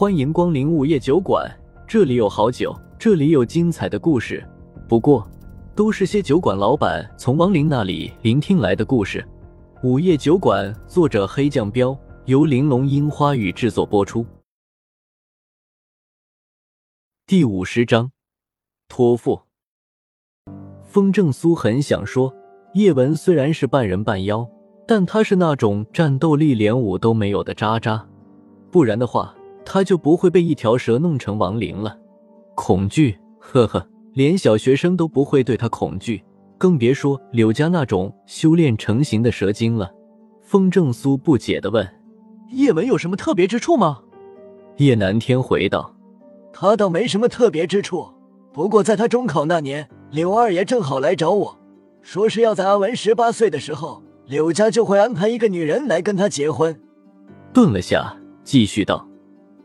欢迎光临午夜酒馆，这里有好酒，这里有精彩的故事。不过，都是些酒馆老板从亡灵那里聆听来的故事。午夜酒馆，作者黑酱标，由玲珑樱花雨制作播出。第五十章，托付。风正苏很想说，叶文虽然是半人半妖，但他是那种战斗力连五都没有的渣渣，不然的话，他就不会被一条蛇弄成亡灵了。恐惧，呵呵，连小学生都不会对他恐惧，更别说柳家那种修炼成型的蛇精了。风正苏不解的问：“叶文有什么特别之处吗？”叶南天回道：“他倒没什么特别之处，不过在他中考那年。”柳二爷正好来找我，说是要在阿文十八岁的时候，柳家就会安排一个女人来跟他结婚。顿了下，继续道：“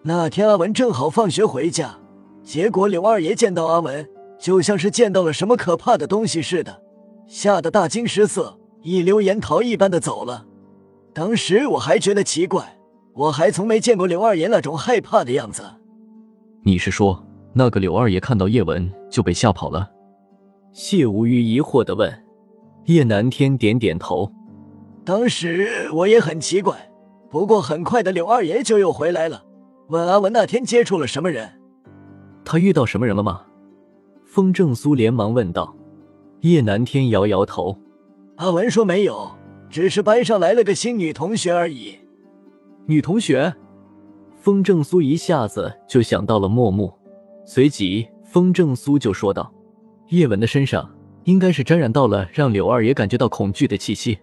那天阿文正好放学回家，结果柳二爷见到阿文，就像是见到了什么可怕的东西似的，吓得大惊失色，一溜烟逃一般的走了。当时我还觉得奇怪，我还从没见过柳二爷那种害怕的样子。你是说，那个柳二爷看到叶文就被吓跑了？”谢无虞疑惑的问，叶南天点点头。当时我也很奇怪，不过很快的柳二爷就又回来了，问阿文那天接触了什么人。他遇到什么人了吗？风正苏连忙问道。叶南天摇摇头，阿文说没有，只是班上来了个新女同学而已。女同学？风正苏一下子就想到了莫木，随即风正苏就说道。叶文的身上应该是沾染到了让柳二爷感觉到恐惧的气息。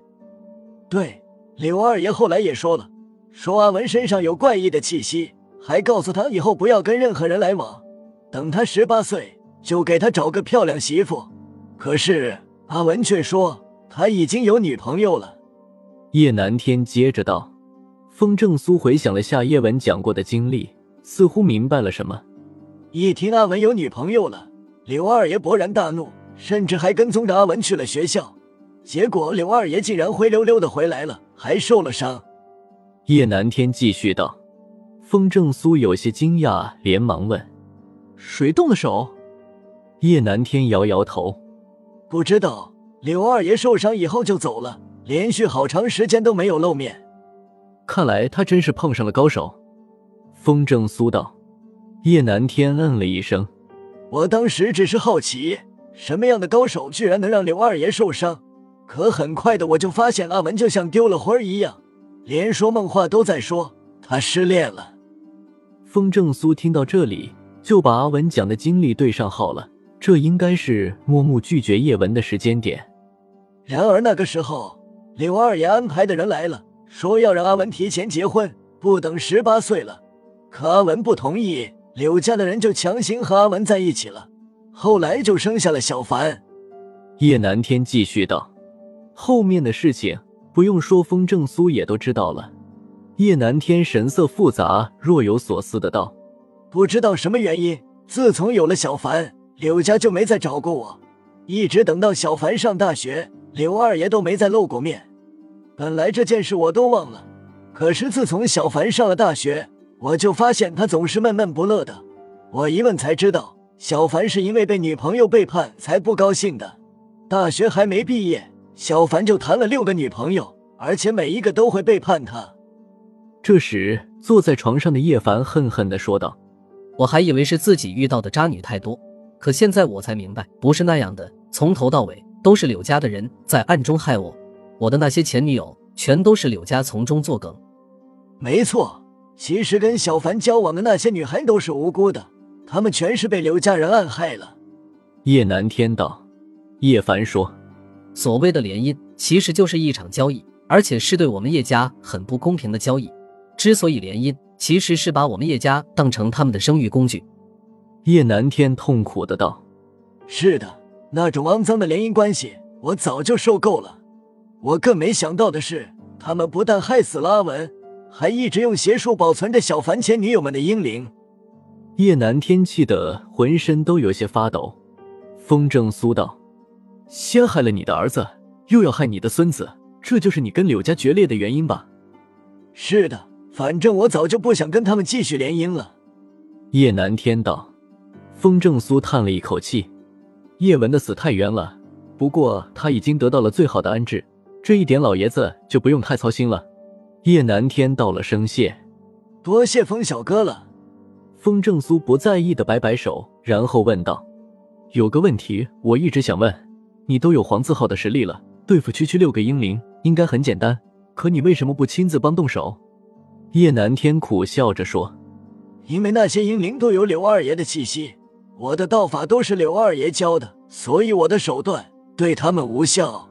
对，柳二爷后来也说了，说阿文身上有怪异的气息，还告诉他以后不要跟任何人来往，等他十八岁就给他找个漂亮媳妇。可是阿文却说他已经有女朋友了。叶南天接着道。风正苏回想了下叶文讲过的经历，似乎明白了什么。一听阿文有女朋友了。刘二爷勃然大怒，甚至还跟踪着阿文去了学校。结果刘二爷竟然灰溜溜的回来了，还受了伤。叶南天继续道。风正苏有些惊讶，连忙问：“谁动的手？”叶南天摇摇头：“不知道。柳二爷受伤以后就走了，连续好长时间都没有露面。看来他真是碰上了高手。”风正苏道。叶南天嗯了一声。我当时只是好奇，什么样的高手居然能让柳二爷受伤？可很快的，我就发现阿文就像丢了魂儿一样，连说梦话都在说他失恋了。风正苏听到这里，就把阿文讲的经历对上号了。这应该是默木拒绝叶文的时间点。然而那个时候，柳二爷安排的人来了，说要让阿文提前结婚，不等十八岁了。可阿文不同意。柳家的人就强行和阿文在一起了，后来就生下了小凡。叶南天继续道：“后面的事情不用说，风正苏也都知道了。”叶南天神色复杂，若有所思的道：“不知道什么原因，自从有了小凡，柳家就没再找过我，一直等到小凡上大学，柳二爷都没再露过面。本来这件事我都忘了，可是自从小凡上了大学。”我就发现他总是闷闷不乐的，我一问才知道，小凡是因为被女朋友背叛才不高兴的。大学还没毕业，小凡就谈了六个女朋友，而且每一个都会背叛他。这时，坐在床上的叶凡恨恨地说道：“我还以为是自己遇到的渣女太多，可现在我才明白，不是那样的。从头到尾都是柳家的人在暗中害我，我的那些前女友全都是柳家从中作梗。”没错。其实跟小凡交往的那些女孩都是无辜的，她们全是被柳家人暗害了。叶南天道，叶凡说：“所谓的联姻，其实就是一场交易，而且是对我们叶家很不公平的交易。之所以联姻，其实是把我们叶家当成他们的生育工具。”叶南天痛苦的道：“是的，那种肮脏的联姻关系，我早就受够了。我更没想到的是，他们不但害死了阿文。”还一直用邪术保存着小凡前女友们的婴灵，叶南天气得浑身都有些发抖。风正苏道：“先害了你的儿子，又要害你的孙子，这就是你跟柳家决裂的原因吧？”“是的，反正我早就不想跟他们继续联姻了。”叶南天道。风正苏叹了一口气：“叶文的死太冤了，不过他已经得到了最好的安置，这一点老爷子就不用太操心了。”叶南天道了声谢：“多谢风小哥了。”风正苏不在意的摆摆手，然后问道：“有个问题我一直想问，你都有黄字号的实力了，对付区区六个英灵应该很简单，可你为什么不亲自帮动手？”叶南天苦笑着说：“因为那些英灵都有柳二爷的气息。”我的道法都是柳二爷教的，所以我的手段对他们无效。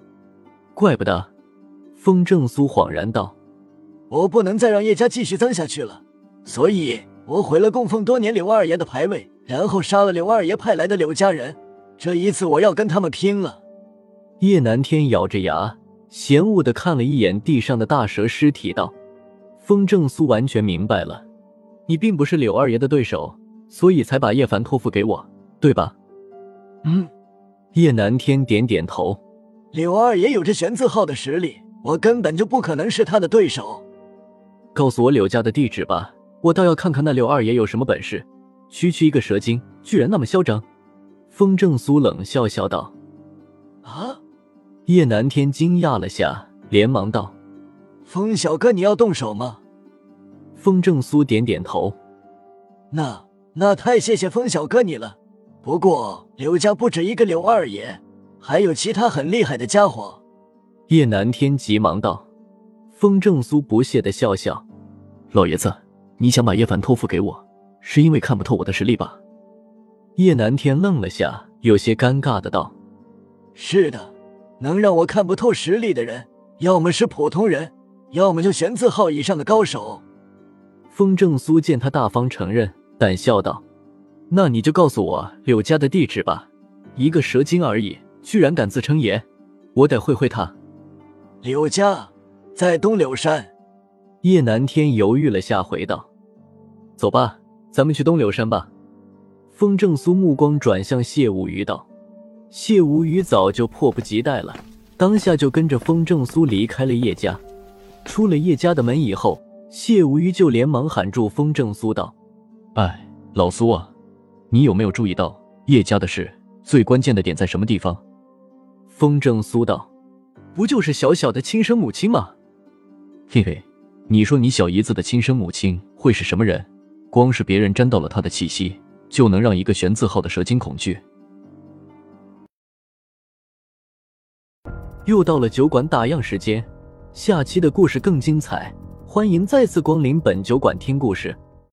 怪不得，风正苏恍然道：“我不能再让叶家继续脏下去了，所以我毁了供奉多年柳二爷的牌位，然后杀了柳二爷派来的柳家人。这一次我要跟他们拼了。”叶南天咬着牙，嫌恶的看了一眼地上的大蛇尸体，道：“风正苏完全明白了，你并不是柳二爷的对手。”所以才把叶凡托付给我，对吧？嗯，叶南天点点头。柳二爷有着玄字号的实力，我根本就不可能是他的对手。告诉我柳家的地址吧，我倒要看看那柳二爷有什么本事。区区一个蛇精，居然那么嚣张。风正苏冷笑笑道：“啊！”叶南天惊讶了下，连忙道：“风小哥，你要动手吗？”风正苏点点头。那。那太谢谢风小哥你了，不过柳家不止一个柳二爷，还有其他很厉害的家伙。叶南天急忙道。风正苏不屑的笑笑：“老爷子，你想把叶凡托付给我，是因为看不透我的实力吧？”叶南天愣了下，有些尴尬的道：“是的，能让我看不透实力的人，要么是普通人，要么就玄字号以上的高手。”风正苏见他大方承认。淡笑道：“那你就告诉我柳家的地址吧。一个蛇精而已，居然敢自称爷，我得会会他。”柳家在东柳山。叶南天犹豫了下，回道：“走吧，咱们去东柳山吧。”风正苏目光转向谢无鱼道：“谢无鱼早就迫不及待了，当下就跟着风正苏离开了叶家。出了叶家的门以后，谢无虞就连忙喊住风正苏道。”哎，老苏啊，你有没有注意到叶家的事？最关键的点在什么地方？风正苏道：“不就是小小的亲生母亲吗？”嘿嘿，你说你小姨子的亲生母亲会是什么人？光是别人沾到了她的气息，就能让一个玄字号的蛇精恐惧。又到了酒馆打烊时间，下期的故事更精彩，欢迎再次光临本酒馆听故事。